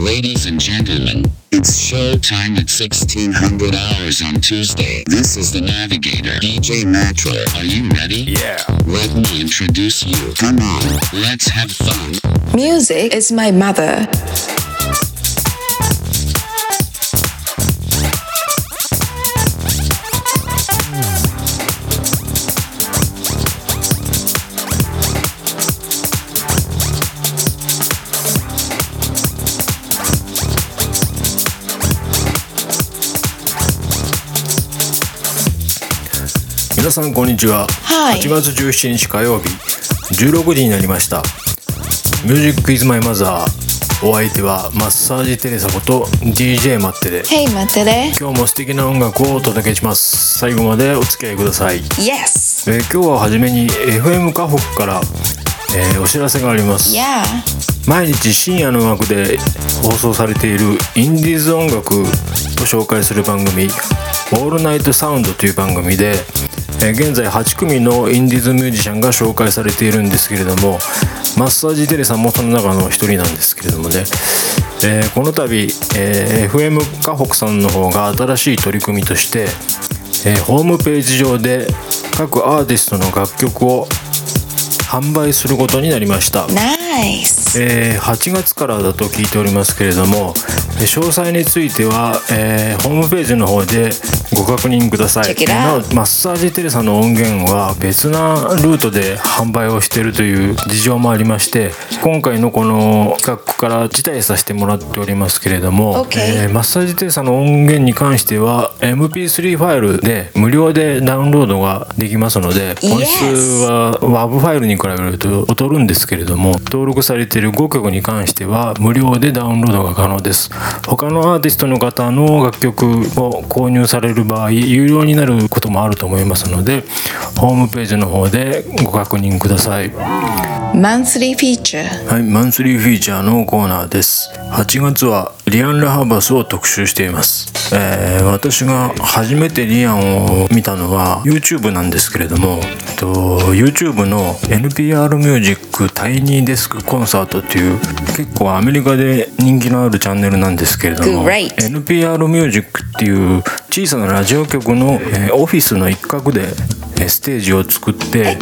Ladies and gentlemen, it's showtime at 1600 hours on Tuesday. This is the Navigator, DJ Metro. Are you ready? Yeah. Let me introduce you. Come on, let's have fun. Music is my mother. 皆さんこんにちは。Hi 8月17日火曜日16時になりました。Music is my mother。お相手はマッサージテレサこと DJ マッテで Hey, 待ってね。今日も素敵な音楽をお届けします。最後までお付き合いください。Yes. えー今日は初めに FM 河北から、えーお知らせがあります。Yeah. 毎日深夜の枠で放送されているインディーズ音楽を紹介する番組「オールナイトサウンド」という番組で、え現在8組のインディーズミュージシャンが紹介されているんですけれどもマッサージテレさんもその中の1人なんですけれどもね、えーこの度、えー FM 河北さんの方が新しい取り組みとして、えーホームページ上で各アーティストの楽曲を販売することになりました。Nice. えー8月からだと聞いておりますけれどもえー詳細については、えーホームページの方でご確認くださいなおマッサージテレサの音源は別なルートで販売をしているという事情もありまして今回のこの企画から辞退させてもらっておりますけれども、えーマッサージテレサの音源に関しては MP3 ファイルで無料でダウンロードができますので本質は WAV ファイルに比べると劣るんですけれども登録されている5曲に関しては無料でダウンロードが可能です。他のアーティストの方の楽曲を購入される場合有料になることもあると思いますのでホームページの方でご確認ください。Monthly feature. はい、マンスリーフィーチャーのコーナーです。8月はリアン・ラハバスを特集しています。えー私が初めてリアンを見たのは YouTube なんですけれども、えっと YouTube の NPR ミュージックタイニーデスクコンサートっていう結構アメリカで人気のあるチャンネルなんですけれども、NPR ミュージックっていう小さなラジオ局の、えーオフィスの一角でえーステージを作って、え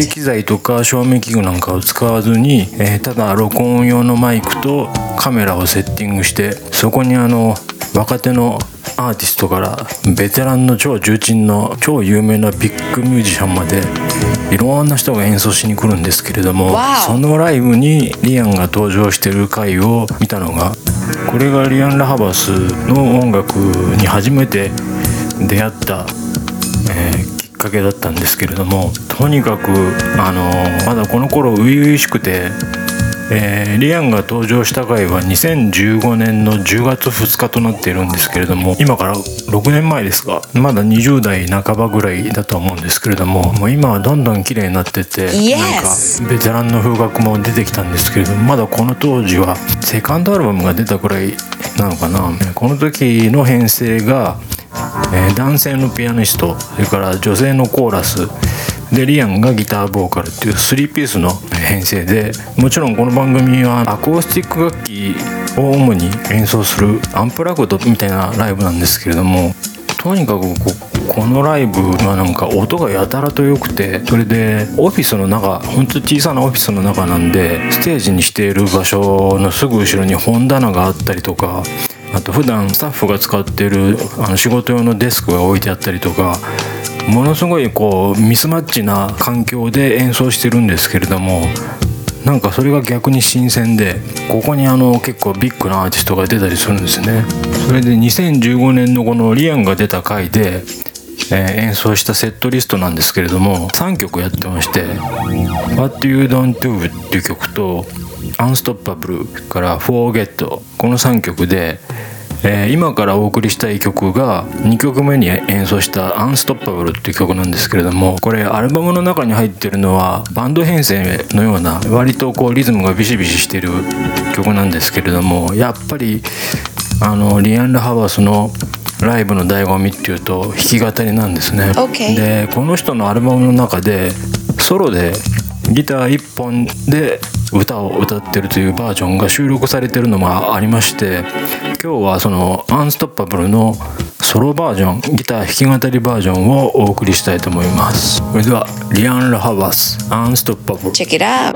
PA 機材とか照明器具なんかを使わずに、えーただ録音用のマイクとカメラをセッティングしてそこにあの若手のアーティストからベテランの超重鎮の超有名なビッグミュージシャンまでいろんな人が演奏しに来るんですけれどもそのライブにリアンが登場してる回を見たのがこれがリアン・ラハバスの音楽に初めて出会った、えーきっかけだったんですけれどもとにかくあのまだこの頃初々しくて、えーリアンが登場した回は2015年の10月2日となっているんですけれども今から6年前ですがまだ20代半ばぐらいだと思うんですけれどももう今はどんどん綺麗になってて、Yes なんかベテランの風格も出てきたんですけれどもまだこの当時はセカンドアルバムが出たくらいなのかな。この時の編成が、えー男性のピアニストそれから女性のコーラス。でリアンがギターボーカルっていう3ピースの編成でもちろんこの番組はアコースティック楽器を主に演奏するアンプラグドみたいなライブなんですけれどもとにかくこのライブはなんか音がやたらと良くてそれでオフィスの中本当小さなオフィスの中なんでステージにしている場所のすぐ後ろに本棚があったりとかあと普段スタッフが使ってるあの仕事用のデスクが置いてあったりとかものすごいこうミスマッチな環境で演奏してるんですけれどもなんかそれが逆に新鮮でここにあの結構ビッグなアーティストが出たりするんですね。それで2015年のこのリアンが出た回で、えー演奏したセットリストなんですけれども3曲やってまして「What You Don't Do」っていう曲と「Unstoppable」から「Forget」この3曲でえー今からお送りしたい曲が2曲目に演奏した「Unstoppable」っていう曲なんですけれどもこれアルバムの中に入ってるのはバンド編成のような割とこうリズムがビシビシしてる曲なんですけれどもやっぱりあのリアン・ラハバスのライブの醍醐味っていうと弾き語りなんですね。でこの人のアルバムの中でソロでギター1本で歌を歌ってるというバージョンが収録されてるのもありまして今日はそのアンストッパブルのソロバージョンギター弾き語りバージョンをお送りしたいと思いますそれではリアン・ラハバスアンストッパブル Check it out.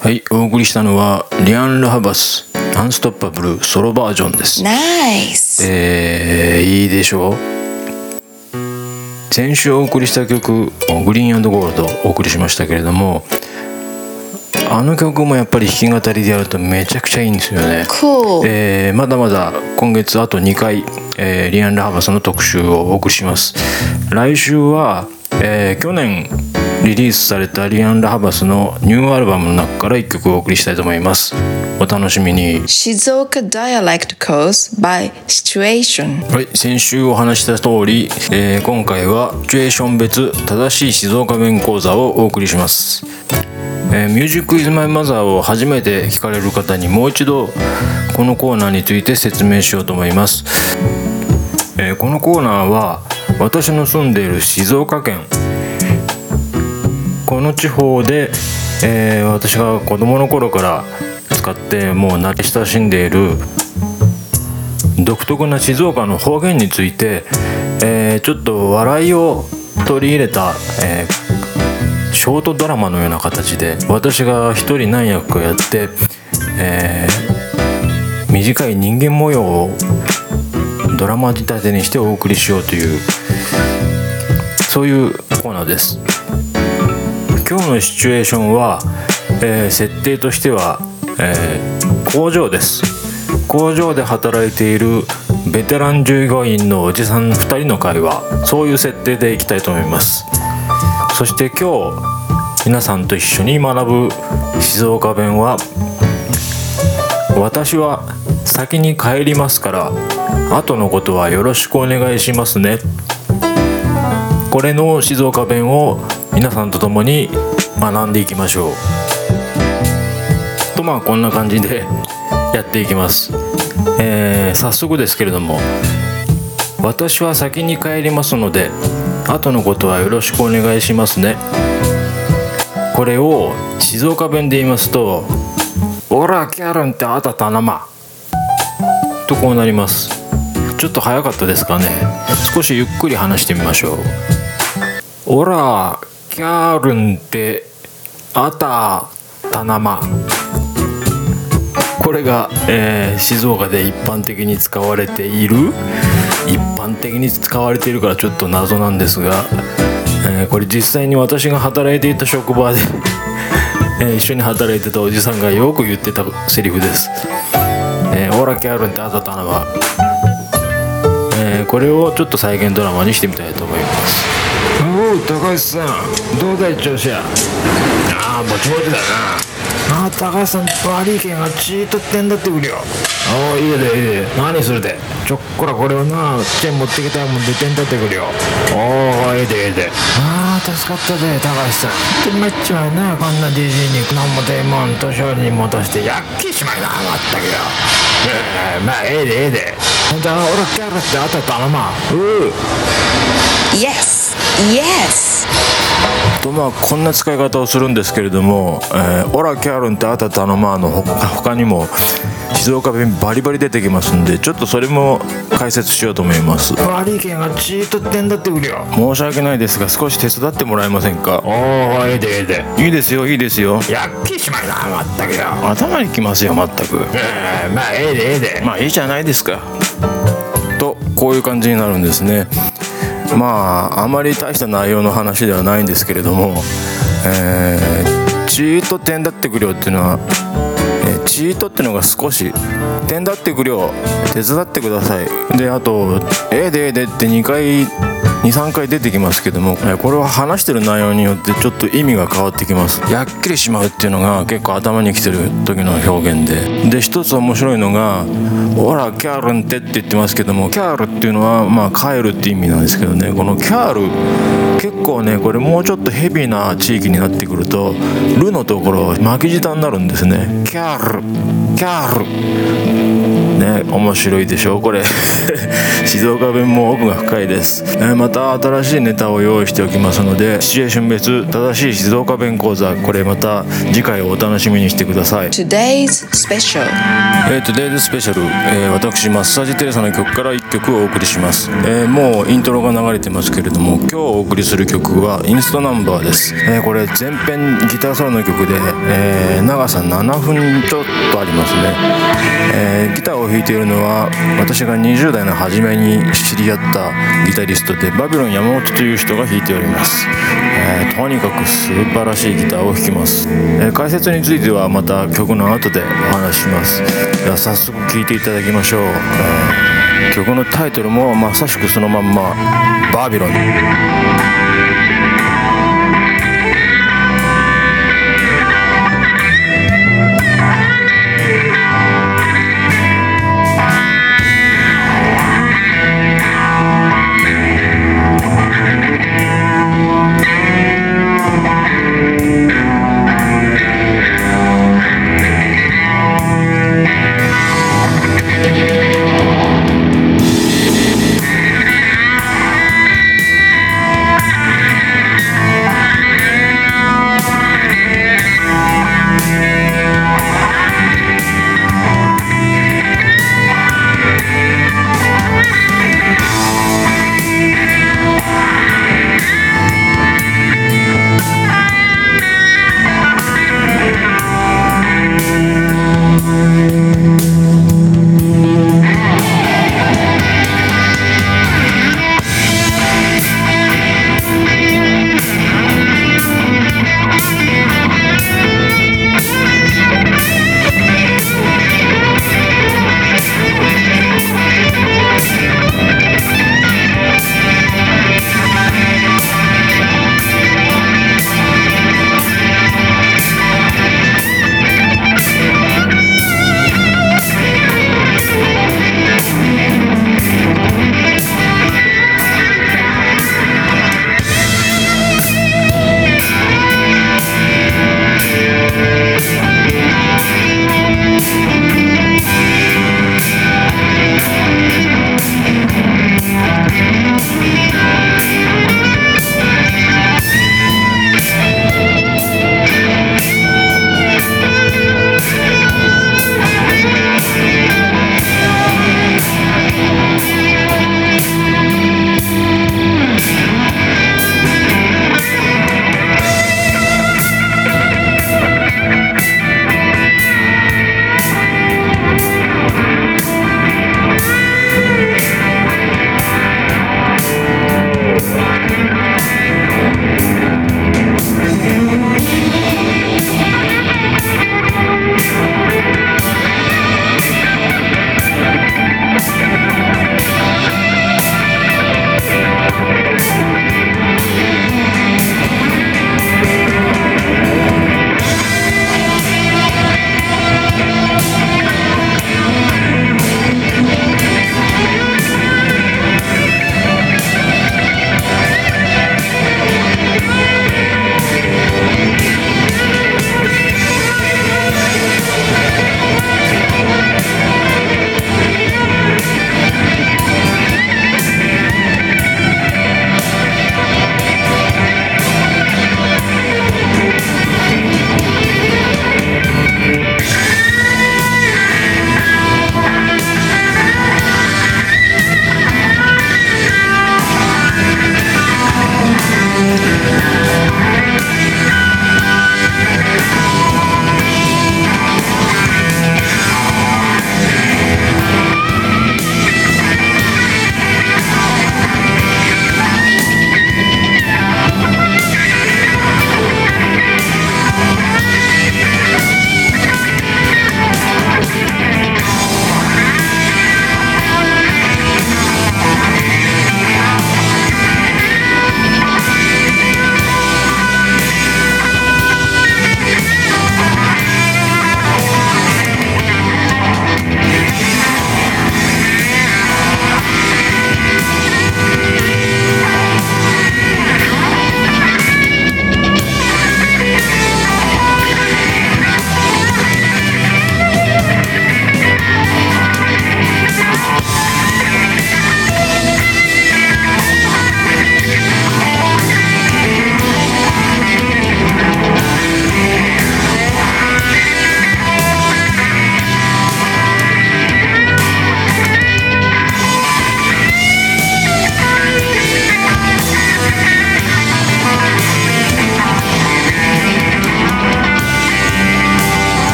はいお送りしたのはリアン・ラハバスアンストッパブルソロバージョンです Nice. えー、いいでしょう？先週お送りした曲「グリーンゴールド」お送りしましたけれどもあの曲もやっぱり弾き語りでやるとめちゃくちゃいいんですよね。Cool. えーまだまだ今月あと2回、えーリアン・ラハバスの特集をお送りします来週は、えー去年リリースされたリアン・ラハバスのニューアルバムの中から1曲お送りしたいと思いますお楽しみに Shizuoka Dialect Course by Situation. はい、先週お話しした通り、えー今回はシチュエーション別正しい静岡弁講座をお送りします。えー、ミュージックイズマイマザーを初めて聞かれる方にもう一度このコーナーについて説明しようと思います。えーこのコーナーは私の住んでいる静岡県この地方で、えー私が子供の頃から使ってもう慣れ親しんでいる独特な静岡の方言について、えーちょっと笑いを取り入れた、えーショートドラマのような形で私が一人何役かやって、えー短い人間模様をドラマ仕立てにしてお送りしようというそういうコーナーです。今日のシチュエーションは、えー設定としては、えー工場です。工場で働いているベテラン従業員のおじさん2人の会話そういう設定でいきたいと思います。そして今日皆さんと一緒に学ぶ静岡弁は私は先に帰りますから後のことはよろしくお願いしますね。これの静岡弁を皆さんと共に学んでいきましょう。とまあこんな感じでやっていきます、えー早速ですけれども私は先に帰りますので後のことはよろしくお願いしますね。これを静岡弁で言いますと「オラキャルンってあたたなま」とこうなります。ちょっと早かったですかね。少しゆっくり話してみましょう。オラキャルンってあたたなまこれが、えー静岡で一般的に使われている一般的に使われているからちょっと謎なんですが、えーこれ実際に私が働いていた職場で、えー一緒に働いてたおじさんがよく言ってたセリフです。えーオラキャルンってあたたなま、えーこれをちょっと再現ドラマにしてみたいと思います。おお高橋さんどうだい調子やああぼちぼちだなああ高橋さん悪いけんがチートってんだってくるよ。おおいいでいいで何するで？ちょっこらこれをなチェーン持ってきたもんでてんだってくるよ。おおいいでいいで。ああ助かったで高橋さん。でめっちゃなこんなじじいに何もでもん年寄りに戻してやっきしまいなまったくよええまあええでええで。じゃあ俺キャラってあったったなま。うう Yes. Yes. とまあこんな使い方をするんですけれども「えーオラキャルンってあたたのまあ」のほ他にも静岡弁バリバリ出てきますんでちょっとそれも解説しようと思います。悪いけんがチートってんだってくるよ。申し訳ないですが少し手伝ってもらえませんか？おおいいでいいで。いいですよいいですよ。やっきしまいなまったく。よ頭にきますよまったく。ええまあええでええで。まあいいじゃないですか。とこういう感じになるんですね まああまり大した内容の話ではないんですけれども、えー、チート点だってくるよっていうのは、えーチートっていうのが少し点だってくるよ手伝ってください。であと「ええでええで」って2回23回出てきますけどもこれは話してる内容によってちょっと意味が変わってきます。やっきりしまうっていうのが結構頭にきてる時の表現で。で一つ面白いのが「ほらキャールンって」って言ってますけどもキャールっていうのはまあ帰るって意味なんですけどね。このキャール結構ねこれもうちょっとヘビーな地域になってくると「ル」のところ巻き舌になるんですね。キャールキャール。ね面白いでしょ？これ。静岡弁も奥が深いです、えーまた新しいネタを用意しておきますのでシチュエーション別正しい静岡弁講座これまた次回をお楽しみにしてください。Today's special. えー、Today's Special、えー私マッサージテレサの曲から1曲をお送りします、えーもうイントロが流れてますけれども今日お送りする曲はインストナンバーです、えーこれ前編ギターソロの曲で、えー長さ7分ちょっとありますね、えーギターを弾いているのは私が20代の初めに知り合ったギタリストでバビロン山本という人が弾いております、えーとにかく素晴らしいギターを弾きます、えー解説についてはまた曲の後でお話しします。では早速聴いていただきましょう、えー曲のタイトルもまさしくそのまんま「バビロン」「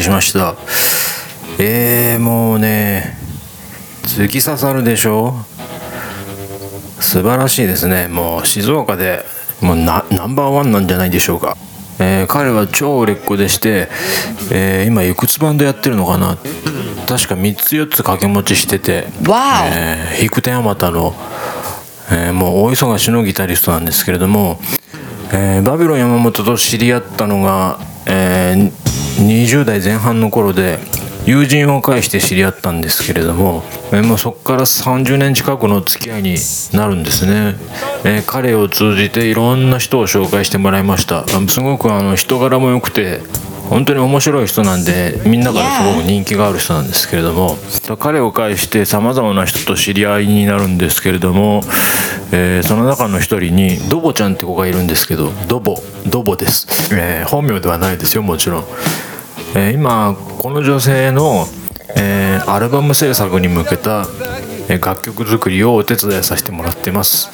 りしました。えー、もうね突き刺さるでしょ。素晴らしいですね。もう静岡でもうナナンバーワンなんじゃないでしょうか、えー彼は超売れっ子でして、えー今いくつバンドやってるのかな。確か3つ4つ掛け持ちしてて.えー、引く手あまたの、えーもう大忙しのギタリストなんですけれども、えーバビロン山本と知り合ったのが、えー20代前半の頃で友人を介して知り合ったんですけれども、えーもうそこから30年近くの付き合いになるんですね、え彼を通じていろんな人を紹介してもらいました。すごくあの人柄も良くて本当に面白い人なんでみんなからすごく人気がある人なんですけれども彼を介してさまざまな人と知り合いになるんですけれども、えーその中の一人にドボちゃんって子がいるんですけどドボドボです、えー本名ではないですよもちろん、えー今この女性の、えーアルバム制作に向けたえ楽曲作りをお手伝いさせてもらってます。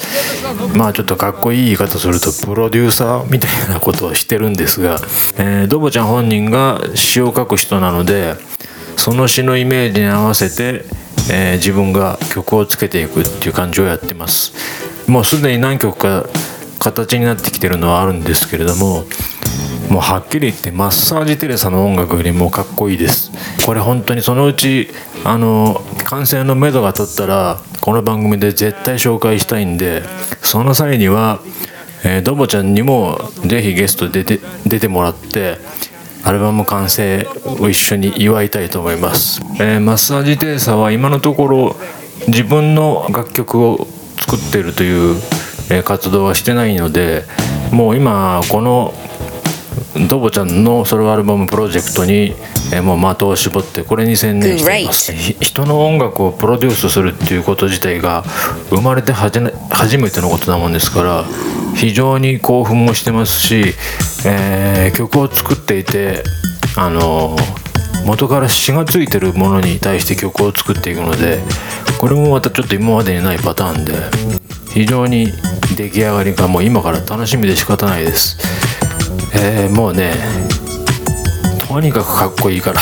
まあちょっとかっこいい言い方するとプロデューサーみたいなことをしてるんですが、えードボちゃん本人が詩を書く人なのでその詩のイメージに合わせて、えー自分が曲をつけていくっていう感じをやってます。もうすでに何曲か形になってきてるのはあるんですけれどももうはっきり言ってマッサージテレサの音楽よりもかっこいいです。これ本当にそのうちあの完成の目処が立ったらこの番組で絶対紹介したいんでその際には、えードボちゃんにもぜひゲスト出て出てもらってアルバム完成を一緒に祝いたいと思います、えーマッサージテレサは今のところ自分の楽曲を作っているという、活動はしてないのでもう今このドボちゃんのソロアルバムプロジェクトに、えーもう的を絞ってこれに専念していますひ人の音楽をプロデュースするっていうこと自体が生まれて初めてのことなもんですから非常に興奮もしてますし、えー曲を作っていてあのー元から詩がついてるものに対して曲を作っていくのでこれもまたちょっと今までにないパターンで非常に出来上がりがもう今から楽しみで仕方ないです。えーもうねとにかくかっこいいから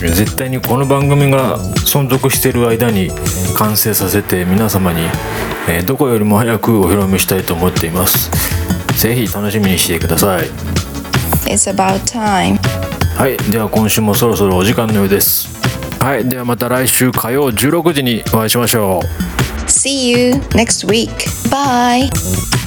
絶対にこの番組が存続している間に完成させて皆様に、えーどこよりも早くお披露目したいと思っていますぜひ楽しみにしてください It's about time. はいでは今週もそろそろお時間のようですはいではまた来週火曜16時にお会いしましょう See you next week. Bye.